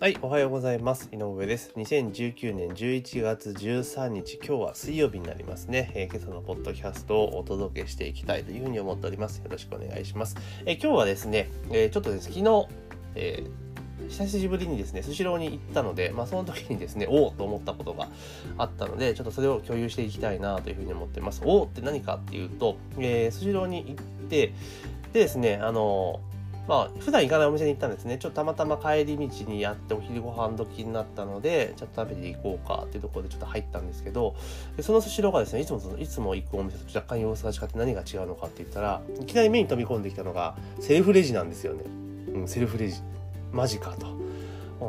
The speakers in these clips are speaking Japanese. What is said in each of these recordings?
はい、おはようございます。井上です。2019年11月13日、今日は水曜日になりますね。えー今朝のポッドキャストをお届けしていきたいというふうに思っております。よろしくお願いします。えー今日はですね、えーちょっとですね、昨日、え久しぶりにですね、スシローに行ったので、まあ、その時にですね、おおと思ったことがあったので、ちょっとそれを共有していきたいなというふうに思ってます。おおって何かっていうと、えースシローに行って、でですね、あのまあ、普段行かないお店に行ったんですね。ちょっとたまたま帰り道にやってお昼ご飯時になったので、ちょっと食べていこうかっていうところでちょっと入ったんですけど、そのスシローがですね、いつもそのいつも行くお店と若干様子が違って何が違うのかって言ったら、いきなり目に飛び込んできたのが、セルフレジなんですよね。うん、セルフレジ。マジかと。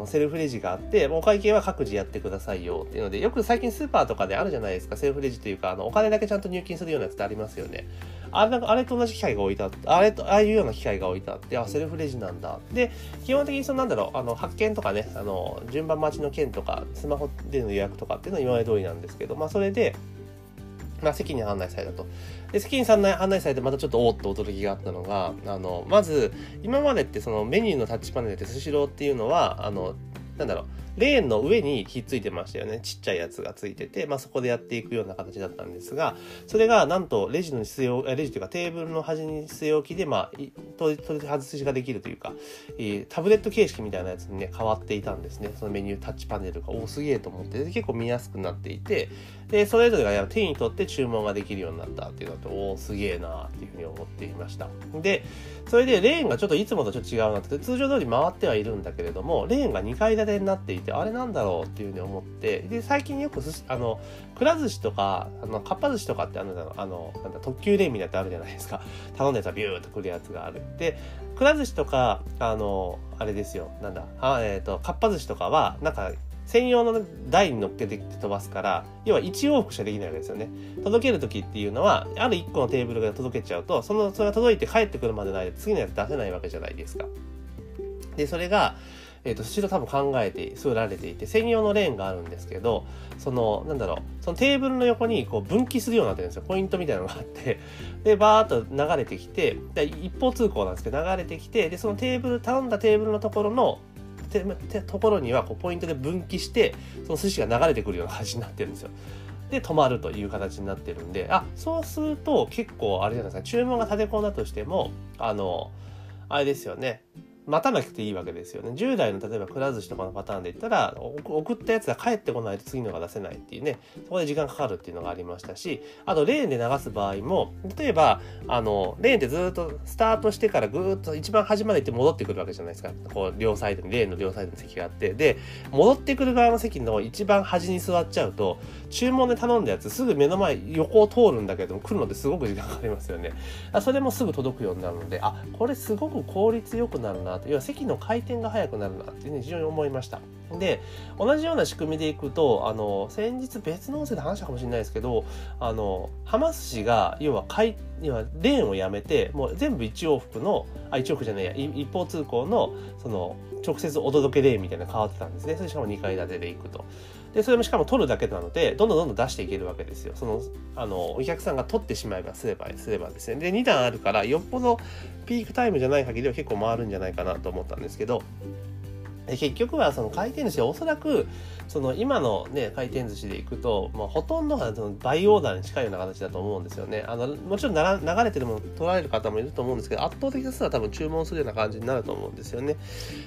セルフレジがあって、もうお会計は各自やってくださいよっていうので、よく最近スーパーとかであるじゃないですか、セルフレジというか、あのお金だけちゃんと入金するようなやつってありますよね。あれあれと同じ機械が置いてあって、あれと、ああいうような機械が置いてあって、あ、セルフレジなんだ。で、基本的にそのなんだろう、あの、発券とかね、あの、順番待ちの券とか、スマホでの予約とかっていうのは今まで通りなんですけど、まあそれで、まあ、席に案内されたと。で、席に案内案内されてまたちょっとおーっと驚きがあったのが、あの、まず、今までってそのメニューのタッチパネルでスシローっていうのは、あの、なんだろう、レーンの上にひっついてましたよね。ちっちゃいやつがついてて、まあ、そこでやっていくような形だったんですが、それがなんとレジの据え置き、レジというかテーブルの端に据え置きで、まあ、取り外しができるというか、えタブレット形式みたいなやつにね、変わっていたんですね。そのメニュータッチパネルが、おすげえと思って、で結構見やすくなっていて、で、それぞれが手に取って注文ができるようになったっていうのと、おお、すげえなーっていうふうに思っていました。で、それでレーンがちょっといつもとちょっと違うなって、通常通り回ってはいるんだけれども、レーンが2階建てになっていて、あれなんだろうっていうふうに思って、で、最近よくすしあの、くら寿司とか、あの、かっぱ寿司とかってあの、あの、なんだ、特急レーンみたいなやつあるじゃないですか。頼んだやつがビューっとくるやつがある。で、くら寿司とか、あの、あれですよ、なんだ、あえっ、と、かっぱ寿司とかは、なんか、専用の台に乗っけてきて飛ばすから、要は1往復しかできないわけですよね。届ける時っていうのは、ある1個のテーブルが届けちゃうと、その、それが届いて帰ってくるまでの間、次のやつ出せないわけじゃないですか。で、それが、えっ、と、スシロー多分考えて、作られていて、専用のレーンがあるんですけど、その、なんだろう、そのテーブルの横にこう分岐するようになってるんですよ。ポイントみたいなのがあって、で、バーっと流れてきて、で一方通行なんですけど、流れてきて、で、そのテーブル、頼んだテーブルのところの、ててところにはこうポイントで分岐して、その寿司が流れてくるような感じになってるんですよ。で、止まるという形になってるんで、あ、そうすると結構あれじゃないですか、注文が立て込んだとしても、あの、あれですよね。待たなくていいわけですよね。従来の例えばくら寿司とかのパターンで言ったら、送ったやつが帰ってこないと次のが出せないっていうね、そこで時間かかるっていうのがありましたし、あとレーンで流す場合も、例えば、あの、レーンってずっとスタートしてからぐーっと一番端まで行って戻ってくるわけじゃないですか。こう、両サイドに、レーンの両サイドに席があって、で、戻ってくる側の席の一番端に座っちゃうと、注文で頼んだやつすぐ目の前、横を通るんだけども、来るのってすごく時間かかりますよね。それもすぐ届くようになるので、あ、これすごく効率よくなるなと。要は席の回転が速くなるなっていうね、非常に思いました。で、同じような仕組みでいくと、あの、先日別の音声で話したかもしれないですけど、あの、浜寿司が、要は回、要はレーンをやめて、もう全部一往復の、あ、一往復じゃないや、一方通行の、その、直接お届けレーンみたいなの変わってたんですね。それしかも2階建てで行くと。で、それもしかも取るだけなので、どんどんどんどん出していけるわけですよ。その、あの、お客さんが取ってしまえばすれば、すればですね。で、2段あるから、よっぽどピークタイムじゃない限りは結構回るんじゃないかなと思ったんですけど、で結局はその回転寿司はおそらくその今のね回転寿司でいくと、まあ、ほとんどがその倍オーダーに近いような形だと思うんですよね。あのもちろんなら流れてるもの取られる方もいると思うんですけど圧倒的多数は多分注文するような感じになると思うんですよね。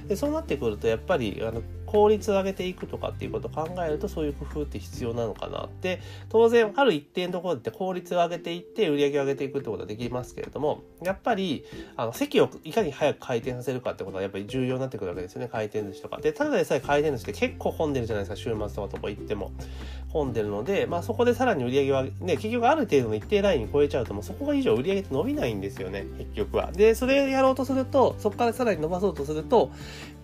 でそうなってくるとやっぱりあの効率を上げていくとかっていうことを考えるとそういう工夫って必要なのかなって。当然ある一定のところで効率を上げていって売り上げを上げていくってことはできますけれどもやっぱりあの席をいかに早く回転させるかってことはやっぱり重要になってくるわけですよね。回転寿司とか。でただでさえ回転寿司って結構混んでるじゃないですか。週末とかとこ行っても。混んでるので、まあ、そこでさらに売り上げはね結局ある程度の一定ラインに超えちゃうともうそこが以上売り上げって伸びないんですよね。結局は。でそれやろうとするとそこからさらに伸ばそうとすると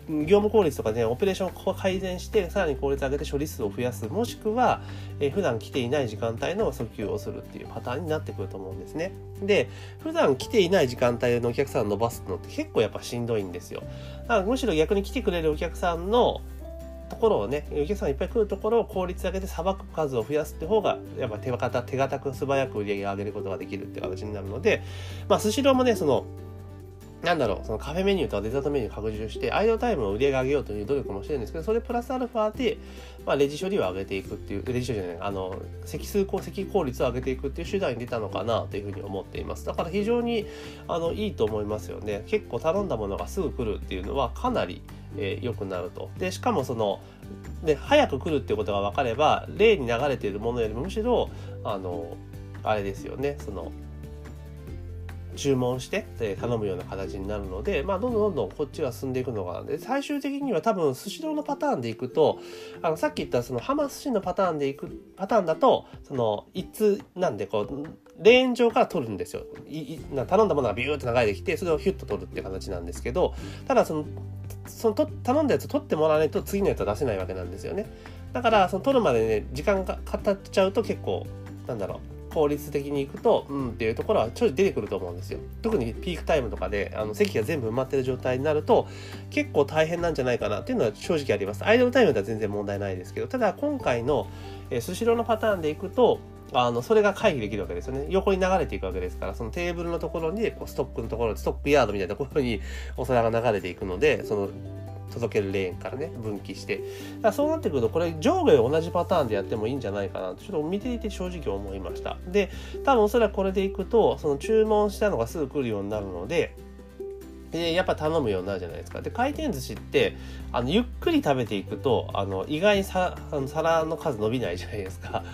業務効率とかね、オペレーションを改善して、さらに効率を上げて処理数を増やす、もしくは、えー普段来ていない時間帯の訴求をするっていうパターンになってくると思うんですね。で、普段来ていない時間帯のお客さんを伸ばすのって結構やっぱしんどいんですよ。だからむしろ逆に来てくれるお客さんのところをね、お客さんがいっぱい来るところを効率上げてさばく数を増やすって方が、やっぱ手堅手堅く素早く売り上げを上げることができるっていう形になるので、まあ、スシローもね、その、なんだろう、そのカフェメニューとかデザートメニューを拡充して、アイドルタイムを売り上げ上げようという努力もしてるんですけど、それプラスアルファで、まあ、レジ処理を上げていくっていう、レジ処理じゃない、あの、積数項、積効率を上げていくっていう手段に出たのかなというふうに思っています。だから非常に、あの、いいと思いますよね。結構頼んだものがすぐ来るっていうのはかなり、えー、良くなると。で、しかもその、で、早く来るっていうことが分かれば、例に流れているものよりもむしろ、あの、あれですよね、その、注文して、え頼むような形になるので、まあ、どんどんどんどんこっちが進んでいくのがで最終的には多分スシローのパターンでいくとあのさっき言ったそのハマ寿司のパターンでいくパターンだとその一通なんでこうレーン上から取るんですよ。いな頼んだものがビューって流れてきてそれをヒュッと取るっていう形なんですけどただそのそのと頼んだやつ取ってもらわないと次のやつは出せないわけなんですよね。だからその取るまでね時間がかかっちゃうと結構なんだろう効率的にいくと、うんっていうところはちょい出てくると思うんですよ。特にピークタイムとかで、あの席が全部埋まってる状態になると、結構大変なんじゃないかなっていうのは正直あります。アイドルタイムでは全然問題ないですけど、ただ今回の、えスシローのパターンでいくと、あの、それが回避できるわけですよね。横に流れていくわけですから、そのテーブルのところに、こうストックのところ、ストックヤードみたいなところにお皿が流れていくので、その届けるレーンからね分岐して。そうなってくるとこれ上下同じパターンでやってもいいんじゃないかなとちょっと見ていて正直思いました。で多分おそらくこれでいくとその注文したのがすぐ来るようになるのででやっぱ頼むようになるじゃないですか。で回転寿司ってあのゆっくり食べていくとあの意外にさあの皿の数伸びないじゃないですか。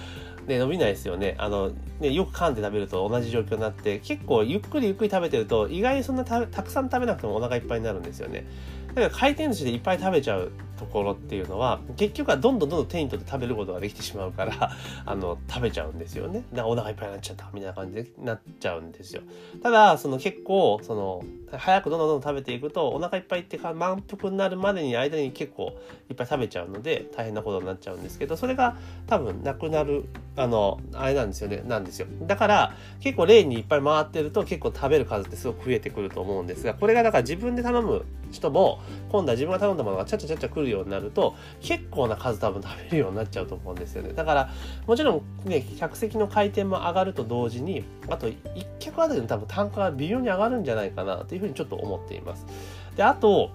で 伸びないですよね。あのねよく噛んで食べると同じ状況になって結構ゆっくりゆっくり食べてると意外にそんなたくさん食べなくてもお腹いっぱいになるんですよね。だから回転寿司でいっぱい食べちゃうところっていうのは結局はどんどんどんどん手に取って食べることができてしまうから あの食べちゃうんですよね。だお腹いっぱいになっちゃったみたいな感じでなっちゃうんですよ。ただその結構その早くどんどんどんどん食べていくとお腹いっぱいってか満腹になるまでに間に結構いっぱい食べちゃうので大変なことになっちゃうんですけどそれが多分なくなるあのあれなんですよねなんですよ。だから結構レーンにいっぱい回ってると結構食べる数ってすごく増えてくると思うんですがこれがだから自分で頼む人も今度は自分が頼んだものがちゃちゃちゃちゃ来るよようになると結構な数多分食べるようになっちゃうと思うんですよね。だからもちろんね客席の回転も上がると同時にあと1客あたりの多分単価が微妙に上がるんじゃないかなというふうにちょっと思っています。であと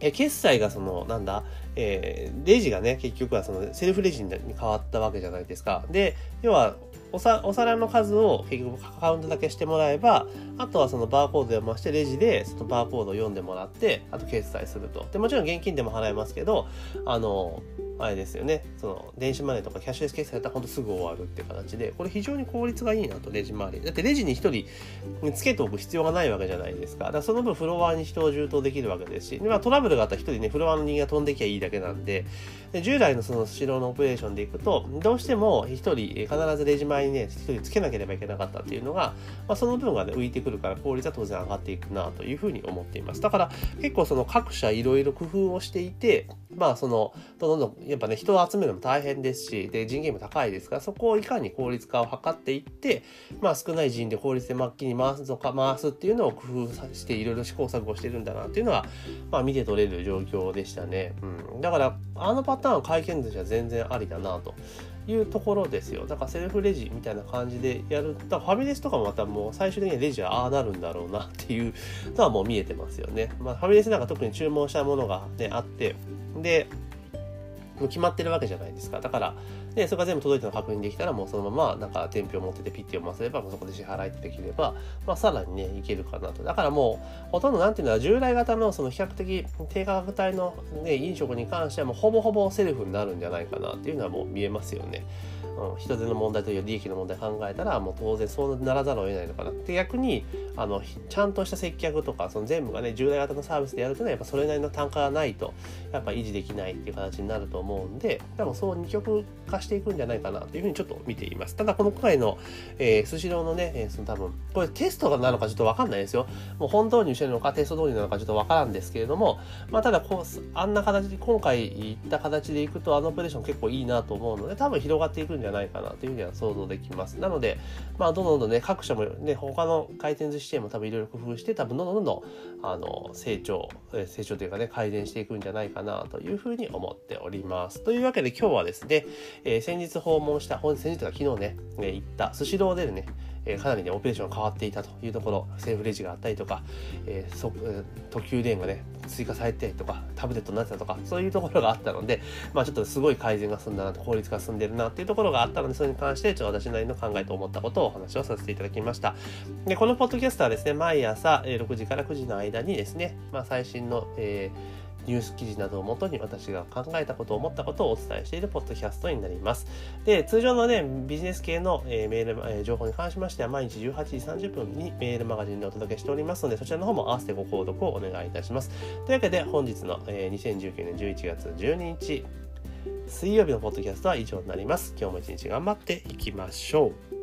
え決済がそのなんだえー、レジがね結局はそのセルフレジに変わったわけじゃないですか。で要はおさお皿の数を結局カウントだけしてもらえばあとはそのバーコード読ましてレジでそのバーコードを読んでもらってあと決済すると。でもちろん現金でも払えますけどあのあれですよね。その電子マネーとかキャッシュレス決済だったらほんとすぐ終わるっていう形でこれ非常に効率がいいなとレジ周り。だってレジに1人つけておく必要がないわけじゃないですか。だからその分フロアに人を充当できるわけですし、まあ、トラブルがあったら1人ねフロアの人間が飛んできゃいいだけなんで。で従来のそのスシローのオペレーションでいくとどうしても1人必ずレジ前にね1人つけなければいけなかったっていうのが、まあ、その分がね浮いてくるから効率は当然上がっていくなというふうに思っています。だから結構その各社いろいろ工夫をしていてまあそのどんどんやっぱね人を集めるのも大変ですしで人件費も高いですからそこをいかに効率化を図っていってまあ少ない人で効率で末期に回すとか回すっていうのを工夫していろいろ試行錯誤してるんだなっていうのはまあ見て取れる状況でしたね、うん、だからあのパターン回転寿司は全然ありだなというところですよ。だからセルフレジみたいな感じでやる。だファミレスとかもまたもう最終的にレジはああなるんだろうなっていうのはもう見えてますよね、まあ、ファミレスなんか特に注文したものが、ね、あってで決まってるわけじゃないですか。だから、で、それが全部届いたの確認できたら、もうそのまま、なんか、伝票持っててピッて読ませれば、そこで支払いってできれば、まあ、さらにね、いけるかなと。だからもう、ほとんどなんていうのは、従来型の、その比較的低価格帯のね、飲食に関しては、もうほぼほぼセルフになるんじゃないかなっていうのはもう見えますよね。うん、人手の問題という利益の問題考えたらもう当然そうならざるを得ないのかなで逆にあのちゃんとした接客とかその全部がね従来型のサービスでやるというのはやっぱそれなりの単価がないとやっぱ維持できないっていう形になると思うんで多分そう二極化していくんじゃないかなというふうにちょっと見ていますただこの回の、えー、スシローのね、えー、その多分これテストなのかちょっとわかんないですよもう本導入してるのかテスト導入なのかちょっとわからんですけれどもまあただこうあんな形で今回言った形でいくとあのオペレーション結構いいなと思うので多分広がっていくんじゃないかなというふうには想像できます。なので、まあ、どんどんどんね、各社もね、他の回転寿司チェーンも多分いろいろ工夫して、多分どんどんどんどん、あの、成長、成長というかね、改善していくんじゃないかなというふうに思っております。というわけで今日はですね、え、先日訪問した、本日先日とか昨日ね、ね行ったスシローでね、え、かなりね、オペレーションが変わっていたというところ、セーフレジがあったりとか、えー、そ特急レーンがね、追加されてとか、タブレットになってたとか、そういうところがあったので、まあちょっとすごい改善が進んだなと、効率が進んでるなっていうところがあったので、それに関して、ちょっと私なりの考えと思ったことをお話をさせていただきました。で、このポッドキャストはですね、毎朝6時から9時の間にですね、まあ最新の、えーニュース記事などをもとに私が考えたことを思ったことをお伝えしているポッドキャストになります。で、通常のね、ビジネス系の、え、メール、え、情報に関しましては、毎日18時30分にメールマガジンでお届けしておりますので、そちらの方も合わせてご購読をお願いいたします。というわけで、本日の、え、2019年11月12日、水曜日のポッドキャストは以上になります。今日も一日頑張っていきましょう。